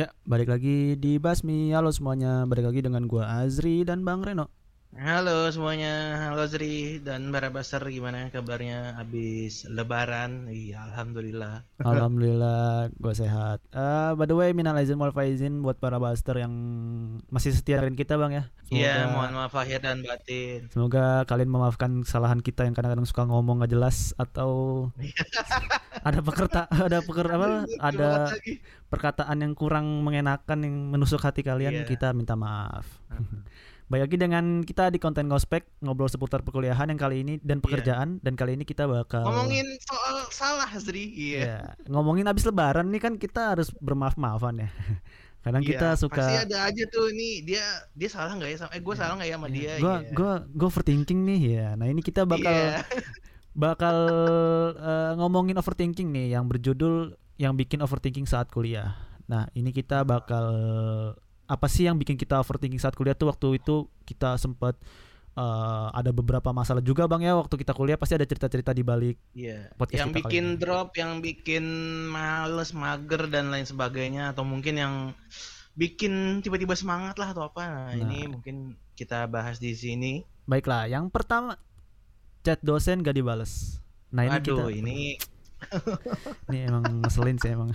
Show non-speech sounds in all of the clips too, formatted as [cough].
Ya, balik lagi di Basmi. Halo semuanya, balik lagi dengan gua Azri dan Bang Reno. Halo semuanya, halo Zri dan Barabaster gimana kabarnya habis lebaran? Iya, alhamdulillah. Alhamdulillah, gua sehat. Uh, by the way, minal aizin wal faizin buat para baster yang masih setia dengan kita, Bang ya. Iya, mohon maaf lahir dan batin. Semoga kalian memaafkan kesalahan kita yang kadang-kadang suka ngomong gak jelas atau [laughs] ada pekerta ada peker apa ada perkataan yang kurang mengenakan yang menusuk hati kalian, Iya. kita minta maaf. Baik lagi dengan kita di konten ngospek ngobrol seputar perkuliahan yang kali ini dan pekerjaan dan kali ini kita bakal Ngomongin soal salah Zri, iya. Ya, ngomongin abis lebaran nih kan kita harus bermaaf-maafan ya. [laughs] Kadang Iya, kita suka pasti ada aja tuh nih dia dia salah nggak ya sama eh gue salah nggak ya sama dia gua iya. gua gua overthinking nih ya. Nah, ini kita bakal Iya. [laughs] bakal eh, ngomongin overthinking nih yang berjudul yang bikin overthinking saat kuliah. Nah, ini kita bakal apa sih yang bikin kita overthinking saat kuliah tuh waktu itu kita sempat eh, ada beberapa masalah juga Bang ya waktu kita kuliah pasti ada cerita-cerita di balik. Podcast Yang kita kali bikin ini. drop, yang bikin males, mager dan lain sebagainya atau mungkin yang bikin tiba-tiba semangat lah atau apa. Nah, Nah. ini mungkin kita bahas di sini. Baiklah, yang pertama chat dosen gak dibales. Nah, ini kita Aduh, ini [laughs] Ini emang ngeselin sih emang.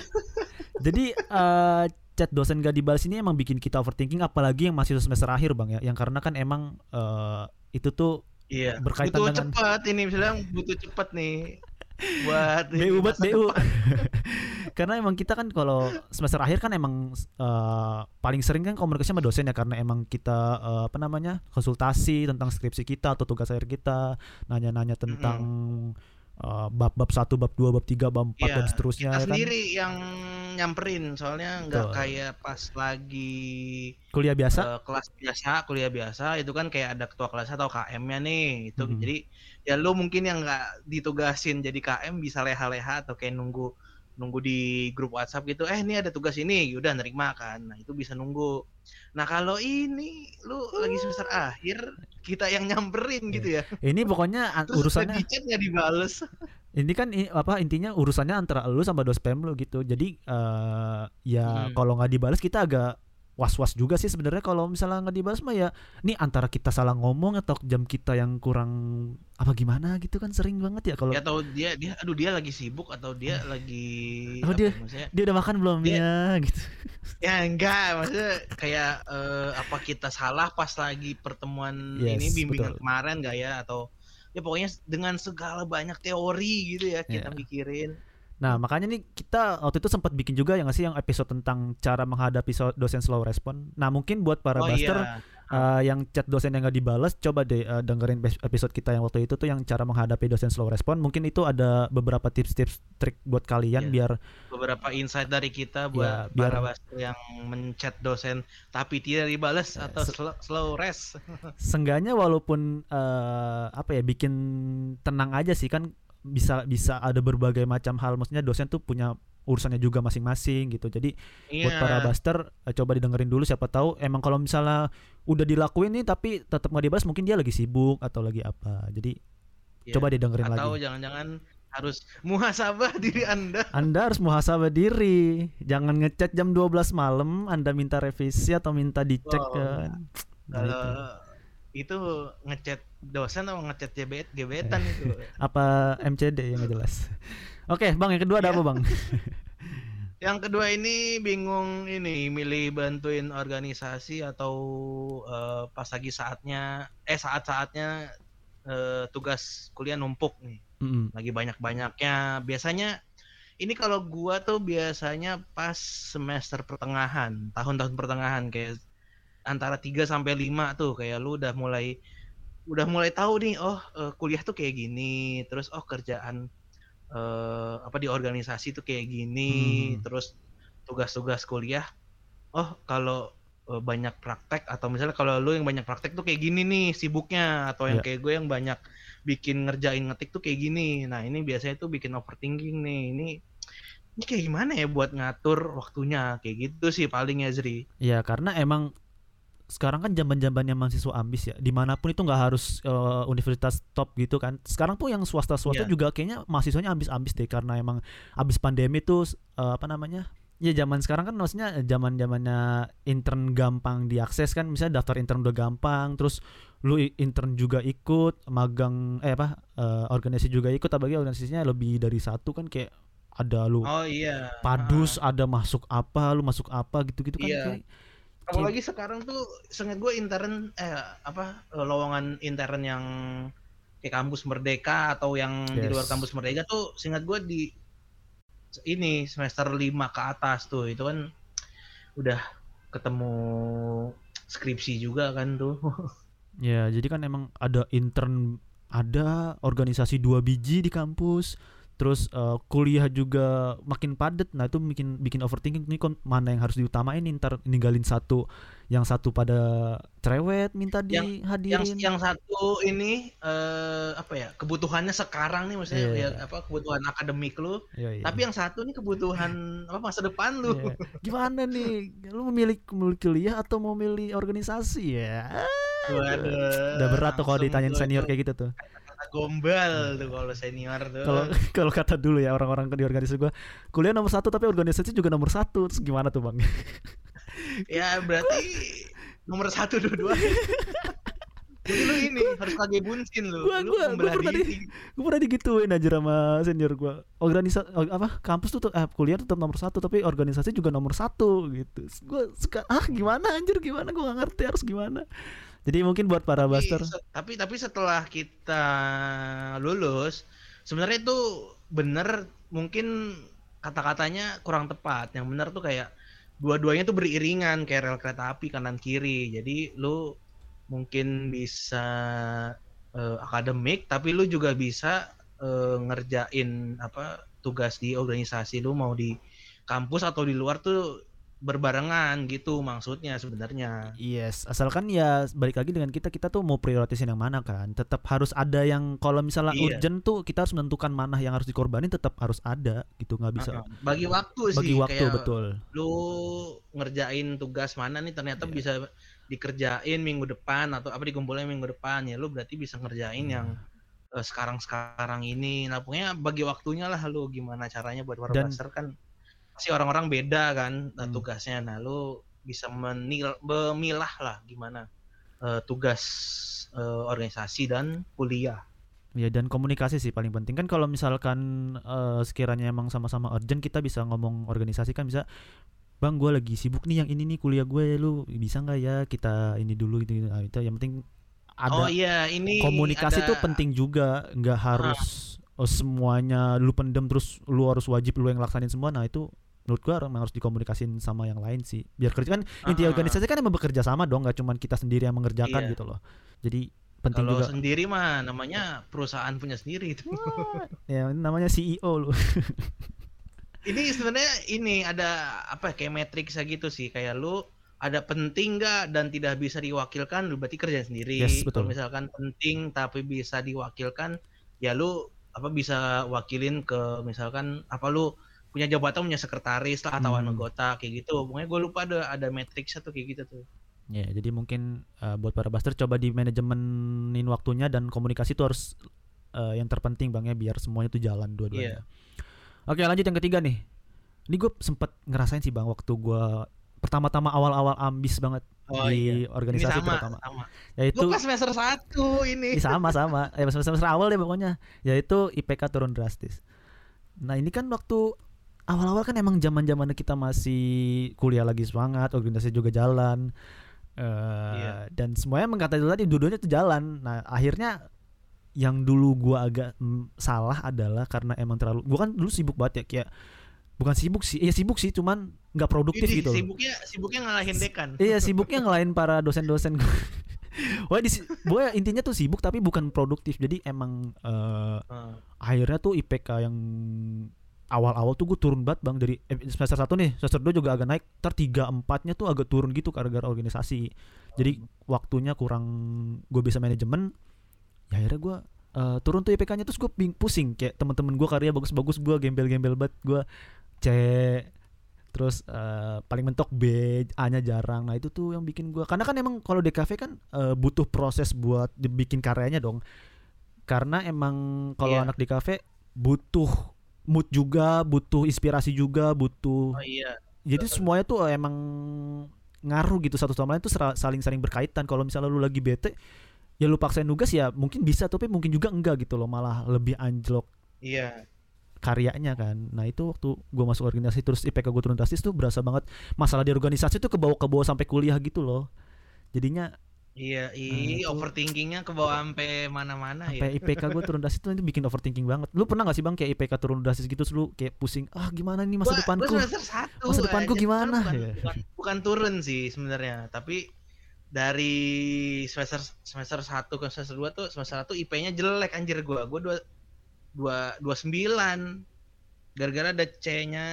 [laughs] Jadi eh, chat dosen gak dibalas ini emang bikin kita overthinking apalagi yang masih semester akhir bang ya. Yang karena kan emang eh, itu tuh Iya, Berkaitan butuh dengan- cepat ini misalnya butuh cepat nih buat BU buat BU. [laughs] karena emang kita kan kalau semester akhir kan emang eh, paling sering kan komunikasi sama dosen ya karena emang kita eh, apa namanya konsultasi tentang skripsi kita atau tugas akhir kita nanya-nanya tentang eh, bab-bab satu, bab dua, bab tiga, bab empat Iya, dan seterusnya kita ya kan. sendiri yang nyamperin soalnya nggak kayak pas lagi Kuliah biasa. eh, kelas biasa, kuliah biasa itu kan kayak ada ketua kelas atau KM-nya nih itu Mhm. jadi ya lu mungkin yang nggak ditugasin jadi KM bisa leha-leha atau kayak nunggu nunggu di grup WhatsApp gitu eh ini ada tugas ini. Udah nerima kan. Nah itu bisa nunggu. Nah kalau ini lu lagi semester akhir kita yang nyamperin gitu ya. Ini pokoknya terus urusannya di chat nggak dibales. Ini kan apa intinya urusannya antara lu sama dospem lu gitu. Jadi eh, ya Hmm. kalau nggak dibalas kita agak was-was juga sih sebenarnya kalau misalnya nggak dibalas mah ya ini antara kita salah ngomong atau jam kita yang kurang apa gimana gitu kan sering banget ya kalau ya atau dia dia aduh dia lagi sibuk atau dia lagi Oh, dia- ya, maksudnya? dia udah makan belum Dia- ya gitu. [laughs] Ya enggak maksudnya kayak eh, apa kita salah pas lagi pertemuan Yes, ini bimbingan betul. kemarin enggak ya? Atau ya pokoknya dengan segala banyak teori gitu ya kita Iya. mikirin nah makanya nih kita waktu itu sempat bikin juga yang nggak sih yang episode tentang cara menghadapi so- dosen slow respon? Nah mungkin buat para oh buster iya. Uh, yang chat dosen yang gak dibalas coba deh uh, dengerin episode kita yang waktu itu tuh yang cara menghadapi dosen slow respon. Mungkin itu ada beberapa tips-tips trik buat kalian Iya. biar beberapa insight dari kita buat Ya, biar- para baster yang mencet dosen tapi tidak dibalas Ya, atau se- slow, slow rest [laughs] sengganya walaupun uh, apa ya bikin tenang aja sih kan bisa bisa ada berbagai macam hal maksudnya dosen tuh punya urusannya juga masing-masing gitu jadi buat iya para buster uh, coba didengerin dulu siapa tahu emang kalau misalnya udah dilakuin nih tapi tetap nggak dibalas mungkin dia lagi sibuk atau lagi apa jadi Iya. coba didengerin atau lagi jangan-jangan harus muhasabah [laughs] diri anda Anda harus muhasabah diri. Jangan ngechat jam 12 malam Anda minta revisi atau minta dicek Wow. kan. Nah, kalau itu. ngechat dosen atau ngechat gebet gebetan itu [laughs] Apa MCD yang jelas. [laughs] Oke, Bang, yang kedua ada Iya. apa, Bang? [laughs] Yang kedua ini bingung ini milih bantuin organisasi atau eh, pas lagi saatnya eh saat-saatnya eh, tugas kuliah numpuk nih. Mm-mm. Lagi banyak-banyaknya. Biasanya ini kalau gua tuh biasanya pas semester pertengahan, tahun-tahun pertengahan kayak antara 3 sampai 5 tuh kayak lu udah mulai udah mulai tahu nih oh eh, kuliah tuh kayak gini, terus oh kerjaan eh apa di organisasi tuh kayak gini, Hmm. terus tugas-tugas kuliah oh kalau eh, banyak praktek atau misalnya kalau lu yang banyak praktek tuh kayak gini nih sibuknya atau yang Ya. kayak gue yang banyak bikin ngerjain ngetik tuh kayak gini. Nah, ini biasanya tuh bikin overthinking nih. Ini ini kayak gimana ya buat ngatur waktunya kayak gitu sih paling ya Zri. Ya, karena emang sekarang kan zaman-zamannya mahasiswa ambis ya. Di mana pun itu nggak harus eh, universitas top gitu kan. Sekarang tuh yang swasta-swasta Iya. juga kayaknya mahasiswanya ambis-ambis deh karena emang abis pandemi tuh eh, apa namanya? ya zaman sekarang kan maksudnya zaman zamannya intern gampang diakses kan misalnya daftar intern udah gampang terus lu intern juga ikut magang eh apa eh, organisasi juga ikut apalagi organisasinya lebih dari satu kan kayak ada lu Oh iya. padus ada masuk apa lu masuk apa gitu-gitu kan Iya. kayak- Apalagi sekarang tuh sengat gue intern eh apa eh, lowongan intern yang kayak kampus Merdeka atau yang di Yes. luar kampus Merdeka tuh seingat gue di ini semester 5 ke atas tuh itu kan udah ketemu skripsi juga kan tuh. [laughs] Ya, jadi kan emang ada intern, ada organisasi dua biji di kampus, terus eh, kuliah juga makin padat. Nah, itu bikin bikin overthinking nih kon mana yang harus diutamain nih, ntar ninggalin satu, yang satu pada cerewet minta Yang- dihadirin. yang yang satu ini eh apa ya kebutuhannya sekarang nih maksudnya Iya. ya apa kebutuhan akademik lu Iya, iya. tapi yang satu nih kebutuhan [laughs] apa masa depan lu Iya. Gimana nih? Lu memilih memilih kuliah atau mau milih organisasi ya? Waduh, Udah berat tuh kalau ditanyain senior itu kayak gitu tuh. Gombal tuh kalau senior tuh. Kalau [laughs] kalau kata dulu ya orang-orang di organisasi gua, kuliah nomor satu tapi organisasi juga nomor satu. Terus gimana tuh bang? [laughs] ya berarti nomor satu dua-dua [laughs] jadi lu ini harus kage bunsin lu. Gua- lu gua- gua pernah diri. gue pernah digituin aja sama senior gue organisasi apa kampus tuh eh, kuliah tetap nomor satu tapi organisasi juga nomor satu gitu. Gue suka ah gimana anjir? Gimana? Gue gak ngerti harus gimana jadi mungkin buat para buster. tapi tapi setelah kita lulus sebenarnya itu bener mungkin kata-katanya kurang tepat. Yang bener tuh kayak dua-duanya tuh beriringan kayak rel kereta api kanan kiri. Jadi lu mungkin bisa eh, akademik tapi lu juga bisa eh, ngerjain apa tugas di organisasi lu mau di kampus atau di luar tuh berbarengan gitu maksudnya sebenarnya yes asalkan ya balik lagi dengan kita kita tuh mau prioritasin yang mana kan tetap harus ada yang kalau misalnya Iya. urgent tuh kita harus menentukan mana yang harus dikorbanin tetap harus ada gitu nggak bisa bagi waktu sih bagi waktu kayak betul lu ngerjain tugas mana nih ternyata Iya. bisa dikerjain minggu depan atau apa dikumpulin minggu depan ya lu berarti bisa ngerjain yang Iya. sekarang sekarang ini nah pokoknya bagi waktunya lah lu gimana caranya buat buster kan pasti orang-orang beda kan uh, Hmm. tugasnya. Nah lu bisa menil memilah lah gimana uh, tugas uh, organisasi dan kuliah. Ya dan komunikasi sih paling penting. Kan kalau misalkan eh, sekiranya emang sama-sama urgent kita bisa ngomong organisasi kan bisa bang gue lagi sibuk nih yang ini nih kuliah gue lu bisa nggak ya kita ini dulu gitu, gitu. Nah, itu yang penting oh ada iya ini komunikasi ada- tuh penting juga. Nggak harus oh, semuanya lu pendem terus lu harus wajib lu yang laksanin semua. Nah itu menurut gua emang harus dikomunikasin sama yang lain sih. Biar kerja kan inti Ah. organisasi kan emang bekerja sama dong nggak cuman kita sendiri yang mengerjakan Iya. gitu loh. Jadi penting kalau juga. sendiri mah namanya perusahaan punya sendiri itu. Ya namanya CEO lu. [laughs] Ini sebenarnya ini ada apa ya, kayak matriks gitu sih. Kayak lu ada penting nggak dan tidak bisa diwakilkan lu berarti kerja sendiri. Yes, betul. kalau misalkan penting tapi bisa diwakilkan ya lu apa bisa wakilin ke misalkan apa lu punya jabatan punya sekretaris lah atau Hmm. anggota kayak gitu pokoknya gue lupa ada ada matriks atau kayak gitu tuh Ya, jadi mungkin uh, buat para buster coba di manajemenin waktunya dan komunikasi itu harus uh, yang terpenting bang ya biar semuanya tuh jalan dua-duanya. Oke lanjut yang ketiga nih. Ini gue sempet ngerasain sih bang waktu gue pertama-tama awal-awal ambis banget oh di iya ini organisasi sama terutama. sama Yaitu gue pas semester satu ini sama sama. [laughs] Ya semester, semester awal deh pokoknya. Yaitu IPK turun drastis. Nah ini kan waktu awal-awal kan emang zaman-zamannya kita masih kuliah lagi semangat, organisasi juga jalan. eh Iya. dan semuanya mengkata itu tadi dua-duanya tuh jalan. Nah, akhirnya yang dulu gua agak mm, salah adalah karena emang terlalu gua kan dulu sibuk banget ya kayak bukan sibuk sih, ya sibuk sih cuman nggak produktif Ini gitu. loh. sibuknya sibuknya ngalahin dekan Iya sibuknya ngelain para dosen-dosen gue. Wah [laughs] di gue intinya tuh sibuk tapi bukan produktif. Jadi emang eh, Heeh. akhirnya tuh IPK yang awal-awal tuh gue turun banget bang. Dari eh, semester 1 nih semester 2 juga agak naik. Ter 3 4 nya tuh agak turun gitu gara-gara organisasi. Jadi waktunya kurang gue bisa manajemen. Ya akhirnya gue eh, turun tuh IPK nya terus gue pusing. Kayak teman-teman gue karya bagus-bagus gue gembel-gembel banget. Gue C terus eh, paling mentok B A nya jarang. Nah itu tuh yang bikin gue karena kan emang kalau DKV kan eh, butuh proses buat dibikin karyanya dong. Karena emang kalau Iya. anak DKV butuh mood juga butuh inspirasi juga butuh oh iya. Jadi semuanya tuh emang ngaruh gitu satu sama lain tuh sera- saling-saling berkaitan. Kalau misalnya lu lagi bete ya lu paksain nugas ya mungkin bisa tapi mungkin juga enggak gitu loh malah lebih anjlok Iya. karyanya kan. Nah itu waktu gua masuk organisasi terus IPK gue turun drastis tuh berasa banget masalah di organisasi tuh ke bawah ke bawah sampai kuliah gitu loh. Jadinya Iya, Nah, i itu- overthinkingnya ke bawah sampai mana-mana ya. sampai IPK gue turun drastis tuh itu bikin overthinking banget lu pernah gak sih bang kayak IPK turun drastis gitu lu kayak pusing ah gimana nih masa Gua- depanku gua semester satu Masa depanku aja. gimana? Bukan, Ya. [laughs] bukan, bukan turun sih sebenarnya, tapi dari semester semester 1 ke semester 2 tuh semester 1 IP-nya jelek anjir gua. Gua dua dua dua sembilan gara-gara ada C-nya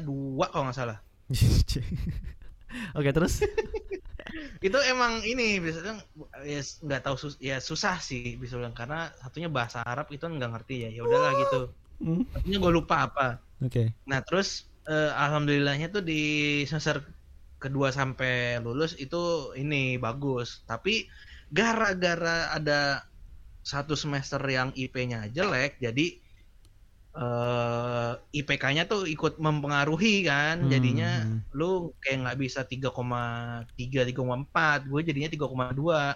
dua kalau nggak salah. [laughs] oke terus [laughs] Itu emang ini bisa bilang ya nggak tahu sus- ya susah sih bisa bilang karena satunya bahasa Arab itu nggak ngerti ya. Ya udahlah gitu. Hmm, Satunya gue lupa apa. oke Nah terus eh, alhamdulillahnya tuh di semester kedua sampai lulus itu ini bagus. Tapi gara-gara ada satu semester yang IP-nya jelek, jadi eh IPK-nya tuh ikut mempengaruhi kan. Hmm, Jadinya lu kayak nggak bisa 3,3 3,4, gue jadinya 3,2.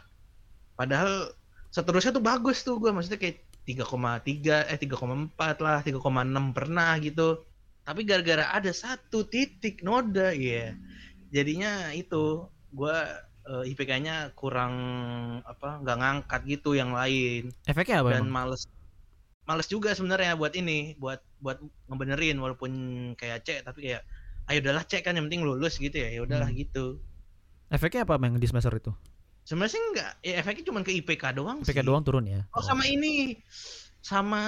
Padahal seterusnya tuh bagus tuh gue maksudnya kayak 3,3 eh 3,4 lah 3,6 pernah gitu tapi gara-gara ada satu titik noda ya jadinya itu gua eh, IPK-nya kurang apa nggak ngangkat gitu yang lain efeknya apa dan emang? males males juga sebenarnya buat ini buat buat ngebenerin walaupun kayak C tapi kayak ayo udahlah C kan yang penting lulus gitu ya ya udahlah Hmm. gitu efeknya apa emang di semester itu sebenarnya sih enggak ya efeknya cuma ke IPK doang IPK sih. doang turun ya Oh sama ini sama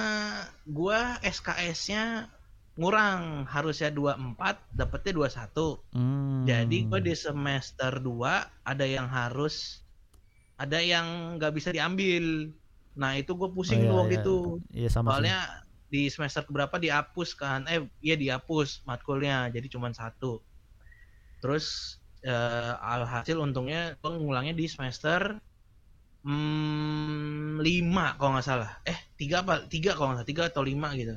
gua SKS-nya ngurang harusnya 24 dapetnya 21. Hmm. Jadi gua di semester 2 ada yang harus ada yang nggak bisa diambil. Nah, itu gue pusing Oh, iya, waktu iya. itu. Iya sama sih. Soalnya di semester berapa dihapus kan? Eh, iya dihapus matkulnya jadi cuma satu. Terus eh, alhasil untungnya gue ngulangnya di semester hmm, lima kalau nggak salah. Eh tiga apa? Tiga kalau nggak salah. Tiga atau lima gitu.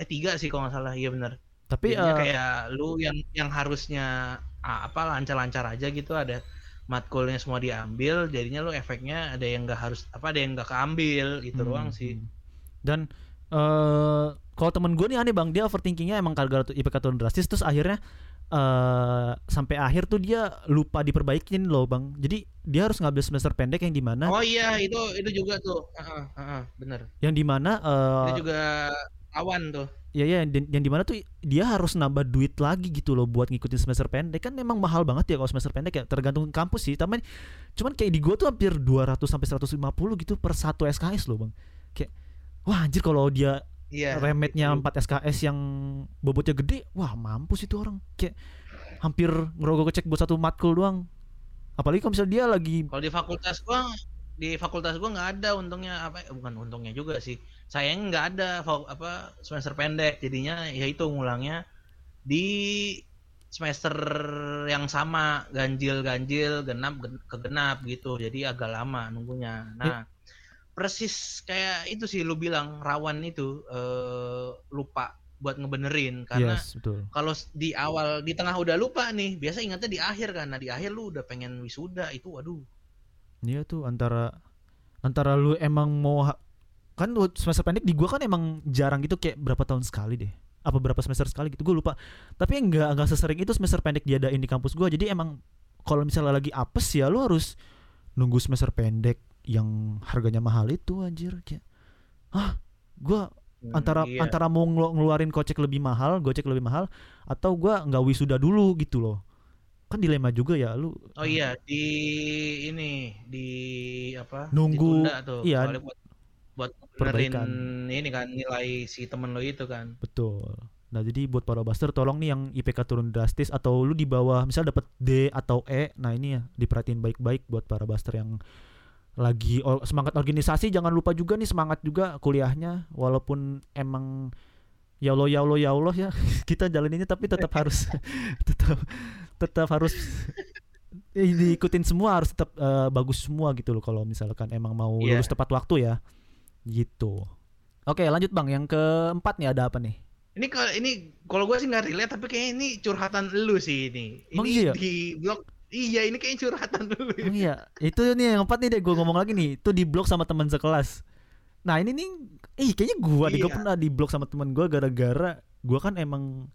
Eh tiga sih kalau nggak salah. Iya benar. Tapi Jadinya eh, kayak lu yang yang harusnya ah, apa lancar-lancar aja gitu ada matkulnya semua diambil jadinya lu efeknya ada yang nggak harus apa ada yang nggak keambil gitu hmm, doang sih hmm. Dan eh kalau temen gue nih aneh bang, dia overthinkingnya emang gara-gara tuh IPK turun drastis, terus akhirnya eh sampai akhir tuh dia lupa diperbaikin loh bang. Jadi dia harus ngambil semester pendek yang di mana, oh iya itu itu juga tuh Heeh, heeh, bener yang di mana eh itu juga awan tuh ya ya yang, yang di mana tuh dia harus nambah duit lagi gitu loh buat ngikutin semester pendek. Kan emang mahal banget ya kalau semester pendek ya tergantung kampus sih. Tapi cuman kayak di gua tuh hampir 200 sampai 150 gitu per satu SKS loh bang. Kayak wah anjir kalau dia iya remetnya itu. 4 SKS yang bobotnya gede wah mampus itu orang. Kayak hampir ngerogoh kecek buat satu matkul doang. Apalagi kalau misalnya dia lagi kalau di fakultas gua di fakultas gua nggak ada untungnya. Apa eh, bukan untungnya juga sih sayang nggak ada apa semester pendek. Jadinya ya itu ngulangnya di semester yang sama. Ganjil ganjil genap gen- ke genap gitu. Jadi agak lama nunggunya. Nah persis kayak itu sih lu bilang rawan itu eh, lupa buat ngebenerin. Karena yes kalau di awal di tengah udah lupa nih biasa ingatnya di akhir kan. Nah di akhir lu udah pengen wisuda itu waduh. Iya tuh antara antara lu emang mau kan semester pendek di gua kan emang jarang gitu kayak berapa tahun sekali deh apa berapa semester sekali gitu gue lupa tapi nggak nggak sesering itu semester pendek diadain di kampus gua jadi emang kalau misalnya lagi apes ya lu harus nunggu semester pendek yang harganya mahal itu anjir kayak ah gua antara Iya. antara mau ngelu- ngeluarin kocek lebih mahal gocek lebih mahal atau gua nggak wisuda dulu gitu loh kan dilema juga ya lu Oh iya di ini di apa? Nunggu, iya. Buat Perbaikan. ini kan nilai si temen lo itu kan. Betul. Nah jadi buat para buster tolong nih yang IPK turun drastis atau lu di bawah misal dapat D atau E, nah ini ya diperhatiin baik-baik buat para buster yang lagi semangat organisasi jangan lupa juga nih semangat juga kuliahnya walaupun emang ya Allah ya Allah ya Allah ya [laughs] kita jalaninnya tapi tetap harus [laughs] tetap tetap harus diikutin semua harus tetap eh, bagus semua gitu loh kalau misalkan emang mau Iya. lulus tepat waktu ya gitu. Oke lanjut bang yang keempat nih ada apa nih? Ini kalau ini kalau gue sih nggak relate tapi kayak ini curhatan lu sih ini. Emang ini iya? di blog iya ini kayak curhatan lu. Emang iya, itu nih yang empat nih deh gue ngomong lagi nih, itu di blok sama teman sekelas. Nah ini nih, eh kayaknya gue Iya. pernah di blok sama teman gua gara-gara gua kan emang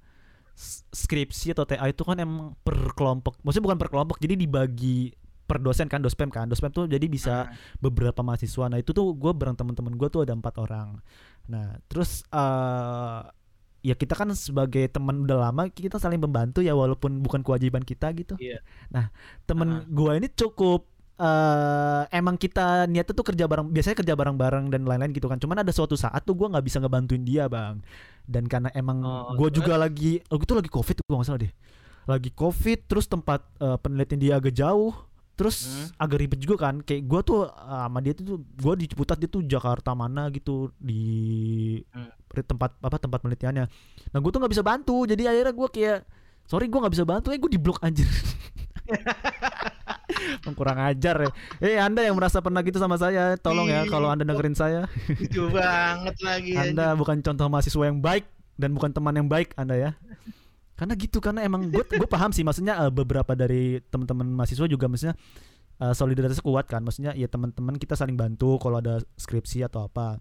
skripsi atau TA itu kan emang per kelompok, maksudnya bukan per kelompok, jadi dibagi per dosen kan, dospem kan, dospem tuh jadi bisa Nah, beberapa mahasiswa. Nah itu tuh gue bareng teman-teman gue tuh ada empat orang. Nah terus eh ya kita kan sebagai teman udah lama kita saling membantu ya walaupun bukan kewajiban kita gitu. Iya. Nah temen Ah. gua ini cukup eh emang kita niatnya tuh kerja bareng biasanya kerja bareng-bareng dan lain-lain gitu kan cuman ada suatu saat tuh gua nggak bisa ngebantuin dia bang dan karena emang Oh, gua terus? juga lagi oh itu lagi covid tuh gua nggak salah deh lagi covid terus tempat eh, penelitian dia agak jauh terus Hmm. agak ribet juga kan kayak gua tuh eh, sama dia tuh gua di Ciputat dia tuh Jakarta mana gitu di Hmm. tempat apa tempat penelitiannya nah gua tuh nggak bisa bantu jadi akhirnya gua kayak sorry gua nggak bisa bantu eh gua di blok anjir [laughs] kurang ajar ya eh anda yang merasa pernah gitu sama saya tolong ya Ih, kalau anda dengerin saya lucu banget lagi. anda bukan contoh mahasiswa yang baik dan bukan teman yang baik anda ya karena gitu karena emang gue gue paham sih maksudnya eh, beberapa dari teman-teman mahasiswa juga maksudnya eh, solidaritasnya kuat kan. Maksudnya ya teman-teman kita saling bantu kalau ada skripsi atau apa.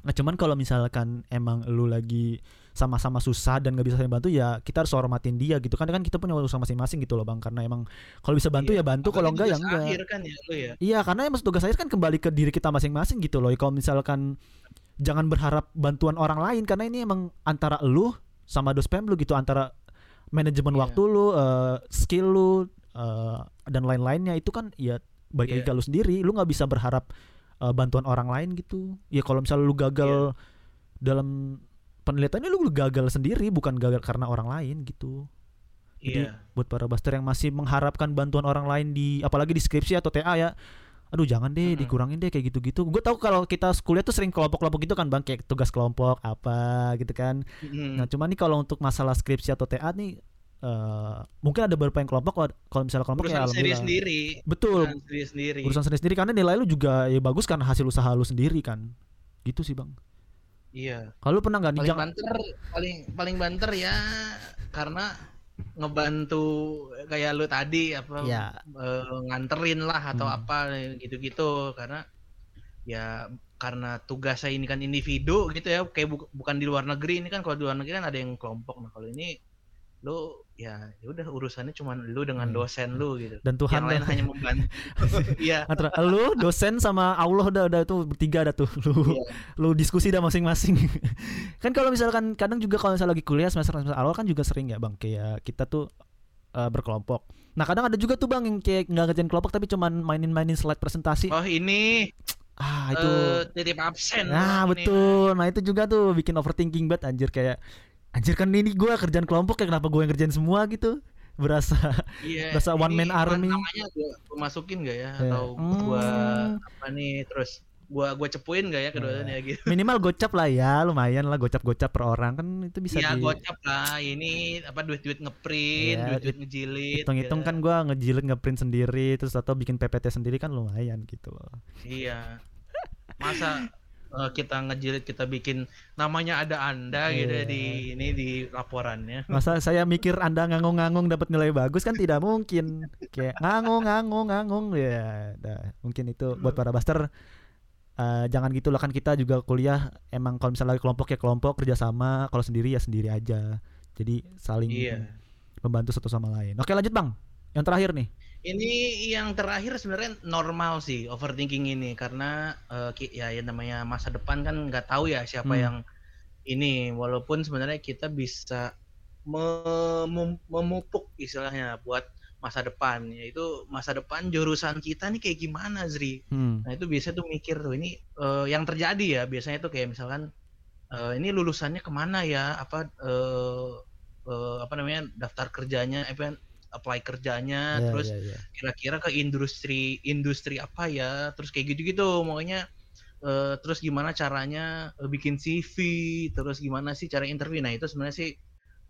Nah cuman kalau misalkan emang lu lagi sama-sama susah dan nggak bisa saling bantu ya kita harus hormatin dia gitu. Kan kan kita punya urusan masing-masing gitu loh bang. Karena emang kalau bisa bantu Iya, ya bantu kalau enggak ya enggak Akhir kan ya lu ya. Iya karena emang tugas saya kan kembali ke diri kita masing-masing gitu loh. Kalau misalkan jangan berharap bantuan orang lain karena ini emang antara lu sama dospem lu gitu antara manajemen Iya. waktu lu, eh, skill lu eh, dan lain-lainnya itu kan ya baik lagi Iya. ke lu sendiri. Lu nggak bisa berharap eh, bantuan orang lain gitu. Ya kalau misalnya lu gagal dalam penelitiannya lu gagal sendiri bukan gagal karena orang lain gitu. Jadi Iya. buat para buster yang masih mengharapkan bantuan orang lain di apalagi di skripsi atau TA ya. Aduh jangan deh dikurangin deh kayak gitu-gitu. Gue tahu kalau kita kuliah tuh sering kelompok-kelompok gitu kan Bang kayak tugas kelompok apa gitu kan. Mm. Nah, cuman nih kalau untuk masalah skripsi atau TA nih eh mungkin ada beberapa yang kelompok kalau- misalnya kelompok ya urusan sendiri alhamdulillah. sendiri. Betul. Urusan sendiri sendiri. Urusan sendiri sendiri karena nilai lu juga ya bagus karena hasil usaha lu sendiri kan. Gitu sih, Bang. Iya. Kalau pernah nggak nih Paling banter paling paling banter ya karena ngebantu kayak lu tadi apa Ya. eh, nganterin lah atau Hmm. apa gitu-gitu karena ya karena tugas saya ini kan individu gitu ya kayak bu- bukan di luar negeri ini kan kalau di luar negeri kan ada yang kelompok nah kalau ini lu ya ya udah urusannya cuma lu dengan Hmm. dosen lu gitu. Dan Tuhan yang lain dah. hanya membantu. [laughs] Iya. Antara lu dosen sama Allah udah udah tuh bertiga dah tuh. Lu Iya. lu diskusi dah masing-masing. [laughs] Kan kalau misalkan kadang juga kalau misalnya lagi kuliah semester semester awal kan juga sering ya bang? Kayak kita tuh eh, berkelompok. Nah kadang ada juga tuh bang yang kayak nggak ngerjain kelompok tapi cuman mainin-mainin slide presentasi. Oh ini. Ah itu. Eh, titip absen. Nah Bang, ini. betul. Nah itu juga tuh bikin overthinking banget anjir. Kayak anjir kan ini gue kerjaan kelompok ya kenapa gue yang kerjain semua gitu berasa Iya, Berasa one man army. Namanya gua masukin gak ya? Ya. Atau gua Hmm. apa nih terus gua gua cepuin gak ya keduanya gitu? minimal gocap lah ya lumayan lah gocap gocap per orang kan itu bisa Iya di gocap lah. Ini apa duit-duit ngeprint, Iya, duit-duit ngejilit. hitung-hitung gitu. kan gua ngejilit ngeprint sendiri terus atau bikin PPT sendiri kan lumayan gitu loh. Iya. Masa eh, kita ngejilid kita bikin namanya ada Anda gitu Iya. ya di ini di laporannya. Masa saya mikir Anda ngangung-ngangung dapat nilai bagus kan tidak mungkin. Kayak ngangung ngangung ngangung ya. Dah, mungkin itu buat para buster eh, jangan gitu lah kan kita juga kuliah emang kalau misalnya lagi kelompok ya kelompok kerjasama kalau sendiri ya sendiri aja jadi saling Iya. membantu satu sama lain oke lanjut bang yang terakhir nih Ini yang terakhir sebenarnya normal sih overthinking ini karena ki- ya yang namanya masa depan kan nggak tahu ya siapa Hmm. yang ini walaupun sebenarnya kita bisa me- mem- memupuk istilahnya buat masa depan yaitu masa depan jurusan kita nih kayak gimana Zri. hmm. Nah itu biasa tuh mikir tuh ini eh, yang terjadi ya biasanya tuh kayak misalkan eh, ini lulusannya ke mana ya apa eh, eh, apa namanya daftar kerjanya apa apply kerjanya Ya, terus ya, ya. kira-kira ke industri industri apa ya terus kayak gitu-gitu. Makanya eh, terus gimana caranya eh, bikin CV terus gimana sih cara interview. Nah itu sebenarnya sih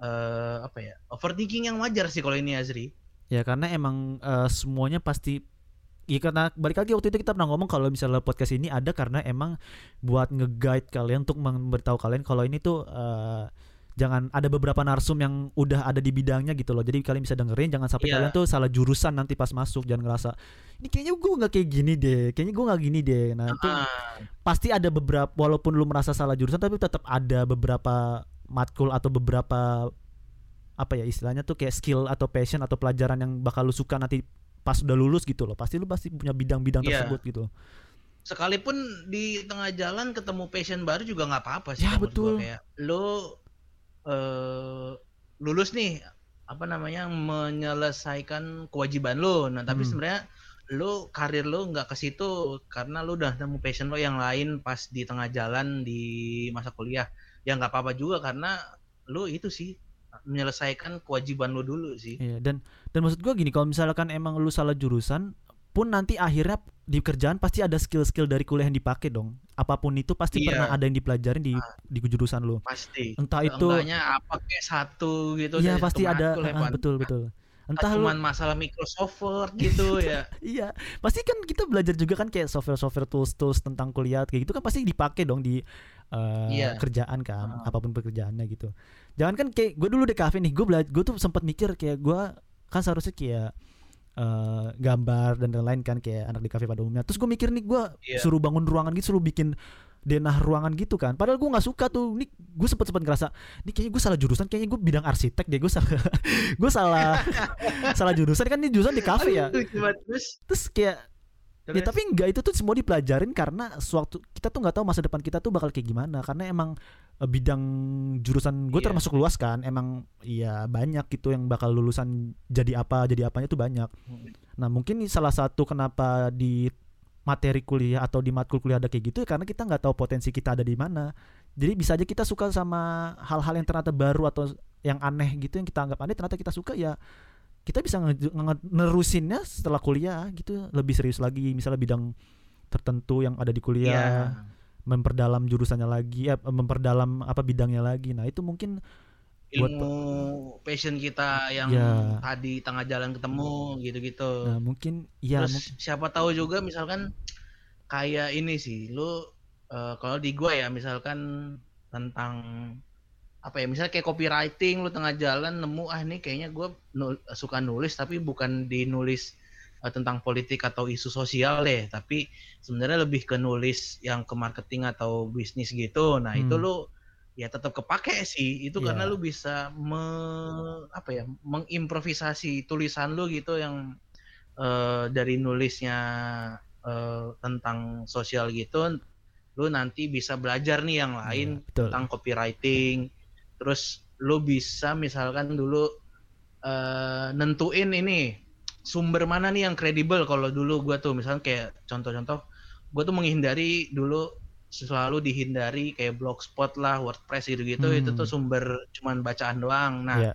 eh, apa ya overthinking yang wajar sih kalau ini Azri. Ya karena emang eh, semuanya pasti Ya karena balik lagi waktu itu kita pernah ngomong kalau misalnya podcast ini ada karena emang buat nge-guide kalian untuk memberitahu kalian kalau ini tuh eh, jangan ada beberapa narsum yang udah ada di bidangnya gitu loh. Jadi kalian bisa dengerin jangan sampai Iya. kalian tuh salah jurusan nanti pas masuk jangan ngerasa ini kayaknya gue nggak kayak gini deh. Kayaknya gue nggak gini deh. Nah, itu Ah, pasti ada beberapa walaupun lu merasa salah jurusan tapi tetap ada beberapa matkul atau beberapa apa ya istilahnya tuh kayak skill atau passion atau pelajaran yang bakal lu suka nanti pas udah lulus gitu loh. Pasti lu pasti punya bidang-bidang Iya. tersebut gitu. sekalipun di tengah jalan ketemu passion baru juga nggak apa-apa sih Ya, betul. kayak lo eh lulus nih apa namanya menyelesaikan kewajiban lo nah tapi Hmm. sebenarnya lo karir lo nggak ke situ karena lo udah nemu passion lo yang lain pas di tengah jalan di masa kuliah. Ya nggak apa-apa juga karena lo itu sih menyelesaikan kewajiban lo dulu sih. Iya, dan dan maksud gua gini, kalau misalkan emang lu salah jurusan pun nanti akhirnya di kerjaan pasti ada skill-skill dari kuliah yang dipakai dong. Apa pun itu pasti Iya. pernah ada yang dipelajarin di di jurusan lu. pasti Entah itu Seenggaknya apa kayak satu gitu Iya pasti ada ah, betul betul. Entah lu cuman masalah Microsoft Word gitu [laughs] ya iya, pasti kan kita belajar juga kan kayak software-software tools-tools tentang kuliah kayak gitu kan pasti dipakai dong di eh, Iya. kerjaan kan, Ah. apa pun pekerjaannya gitu. Jangan kan kayak gue dulu di kafe nih, gue belajar gue tuh sempat mikir kayak gue kan seharusnya kayak eh, gambar dan lain-lain kan kayak anak di kafe pada umumnya. Terus gue mikir nih gue Iya. suruh bangun ruangan gitu, suruh bikin denah ruangan gitu kan. Padahal gue nggak suka tuh. Nih gue sempet sempet ngerasa, nih kayaknya gue salah jurusan, kayaknya gue bidang arsitek deh. Gue salah, [laughs] gue salah, [laughs] salah jurusan kan ini jurusan di kafe ya. Terus Terus kayak Ya tapi enggak itu tuh semua dipelajarin karena suatu kita tuh nggak tahu masa depan kita tuh bakal kayak gimana karena emang bidang jurusan gue Iya. termasuk luas kan emang ya banyak gitu yang bakal lulusan jadi apa jadi apanya tuh banyak. Nah mungkin salah satu kenapa di materi kuliah atau di matkul kuliah ada kayak gitu ya karena kita nggak tahu potensi kita ada di mana. Jadi bisa aja kita suka sama hal-hal yang ternyata baru atau yang aneh gitu yang kita anggap aneh ternyata kita suka ya kita bisa nerusinnya setelah kuliah gitu lebih serius lagi misalnya bidang tertentu yang ada di Iya. kuliah memperdalam jurusannya lagi eh, memperdalam apa bidangnya lagi nah itu mungkin buat- ilmu passion kita yang Ya. tadi tengah jalan ketemu gitu-gitu. nah mungkin ya Terus mungkin siapa tahu juga misalkan kayak ini sih, lu eh, kalau di gua ya misalkan tentang apa ya misalnya kayak copywriting lu tengah jalan nemu ah ini kayaknya gua nul- suka nulis tapi bukan di eh, tentang politik atau isu sosial deh. Tapi sebenarnya lebih ke nulis yang ke marketing atau bisnis gitu. Nah itu Hmm. lu ya tetap kepake sih. Itu Iya. karena lu bisa me, apa ya mengimprovisasi tulisan lu gitu yang eh, dari nulisnya eh, tentang sosial gitu lu nanti bisa belajar nih yang lain Iya, betul. tentang copywriting. Terus lu bisa misalkan dulu eh, nentuin ini sumber mana nih yang kredibel kalau dulu gua tuh misalnya kayak contoh-contoh gua tuh menghindari dulu selalu dihindari kayak blogspot lah wordpress gitu-gitu Hmm. itu tuh sumber cuman bacaan doang nah Iya.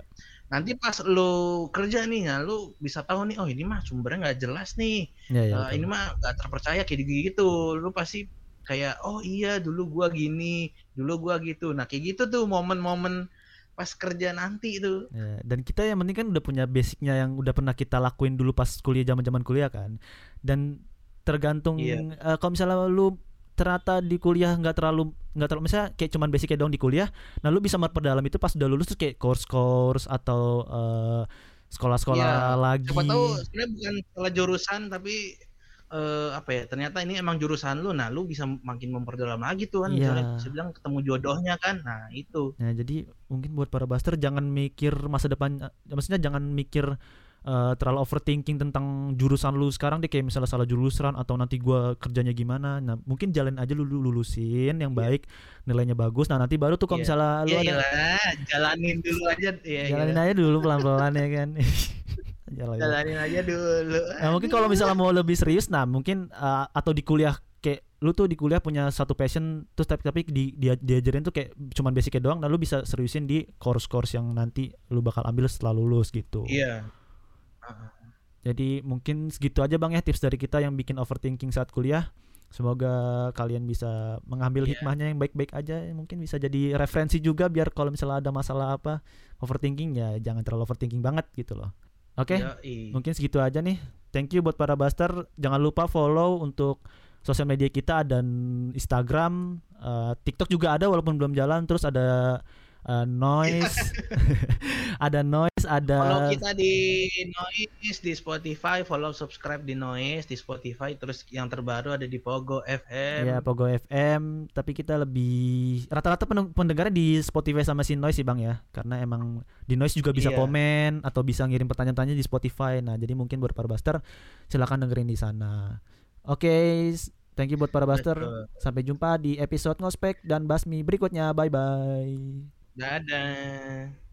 nanti pas lu kerja nih nah lu bisa tahu nih oh ini mah sumbernya nggak jelas nih ya, ya, Eh, betul. ini mah gak terpercaya kayak gitu lu pasti kayak oh iya dulu gua gini dulu gua gitu nah kayak gitu tuh momen-momen pas kerja nanti tuh Ya, dan kita yang penting kan udah punya basicnya yang udah pernah kita lakuin dulu pas kuliah zaman zaman kuliah kan. Dan tergantung Iya. eh, kalau misalnya lu ternyata di kuliah nggak terlalu nggak terlalu misalnya kayak cuman basicnya dong di kuliah nah lu bisa memperdalam itu pas udah lulus tuh kayak course-course atau eh, sekolah-sekolah Iya, lagi. siapa tahu sebenarnya bukan salah jurusan tapi eh, apa ya ternyata ini emang jurusan lu nah lu bisa makin memperdalam lagi tuh kan Iya. misalnya saya bilang ketemu jodohnya kan nah itu Nah, jadi mungkin buat para buster jangan mikir masa depan eh, maksudnya jangan mikir eh, terlalu overthinking tentang jurusan lu sekarang deh kayak misalnya salah jurusan atau nanti gua kerjanya gimana. Nah, mungkin jalan aja lu lu lulusin yang baik, nilainya bagus. Nah, nanti baru tuh kalau Iya. misalnya lu ya ada iyalah, jalanin dulu aja ya jalanin gitu. aja dulu pelan-pelan ya kan. [laughs] Jalanin. jalanin aja dulu Nah, mungkin kalau misalnya mau lebih serius nah mungkin eh, atau di kuliah kayak lu tuh di kuliah punya satu passion terus tapi tapi di, dia diajarin tuh kayak cuman basicnya doang nah lu bisa seriusin di course-course yang nanti lu bakal ambil setelah lulus gitu. iya Jadi mungkin segitu aja Bang ya tips dari kita yang bikin overthinking saat kuliah. Semoga kalian bisa mengambil Iya. hikmahnya yang baik-baik aja. Mungkin bisa jadi referensi juga biar kalau misalnya ada masalah apa overthinking ya jangan terlalu overthinking banget gitu loh. Oke, Yoi. mungkin segitu aja nih. Thank you buat para Buster. Jangan lupa follow untuk sosial media kita dan Instagram, eh, TikTok juga ada walaupun belum jalan. Terus ada uh, noise, [laughs] ada noise, ada Follow kita di Noise di Spotify, follow subscribe di Noise di Spotify, terus yang terbaru ada di Pogo FM. ya Pogo FM. Tapi kita lebih rata-rata pen- pendengarnya di Spotify sama si noise sih bang ya, karena emang di noise juga bisa Iya. komen atau bisa ngirim pertanyaan-tanya di Spotify. Nah jadi mungkin buat para buster silakan dengerin di sana. Oke, s- thank you buat para buster. Sampai jumpa di episode ngospek dan basmi berikutnya. Bye bye. Dadah.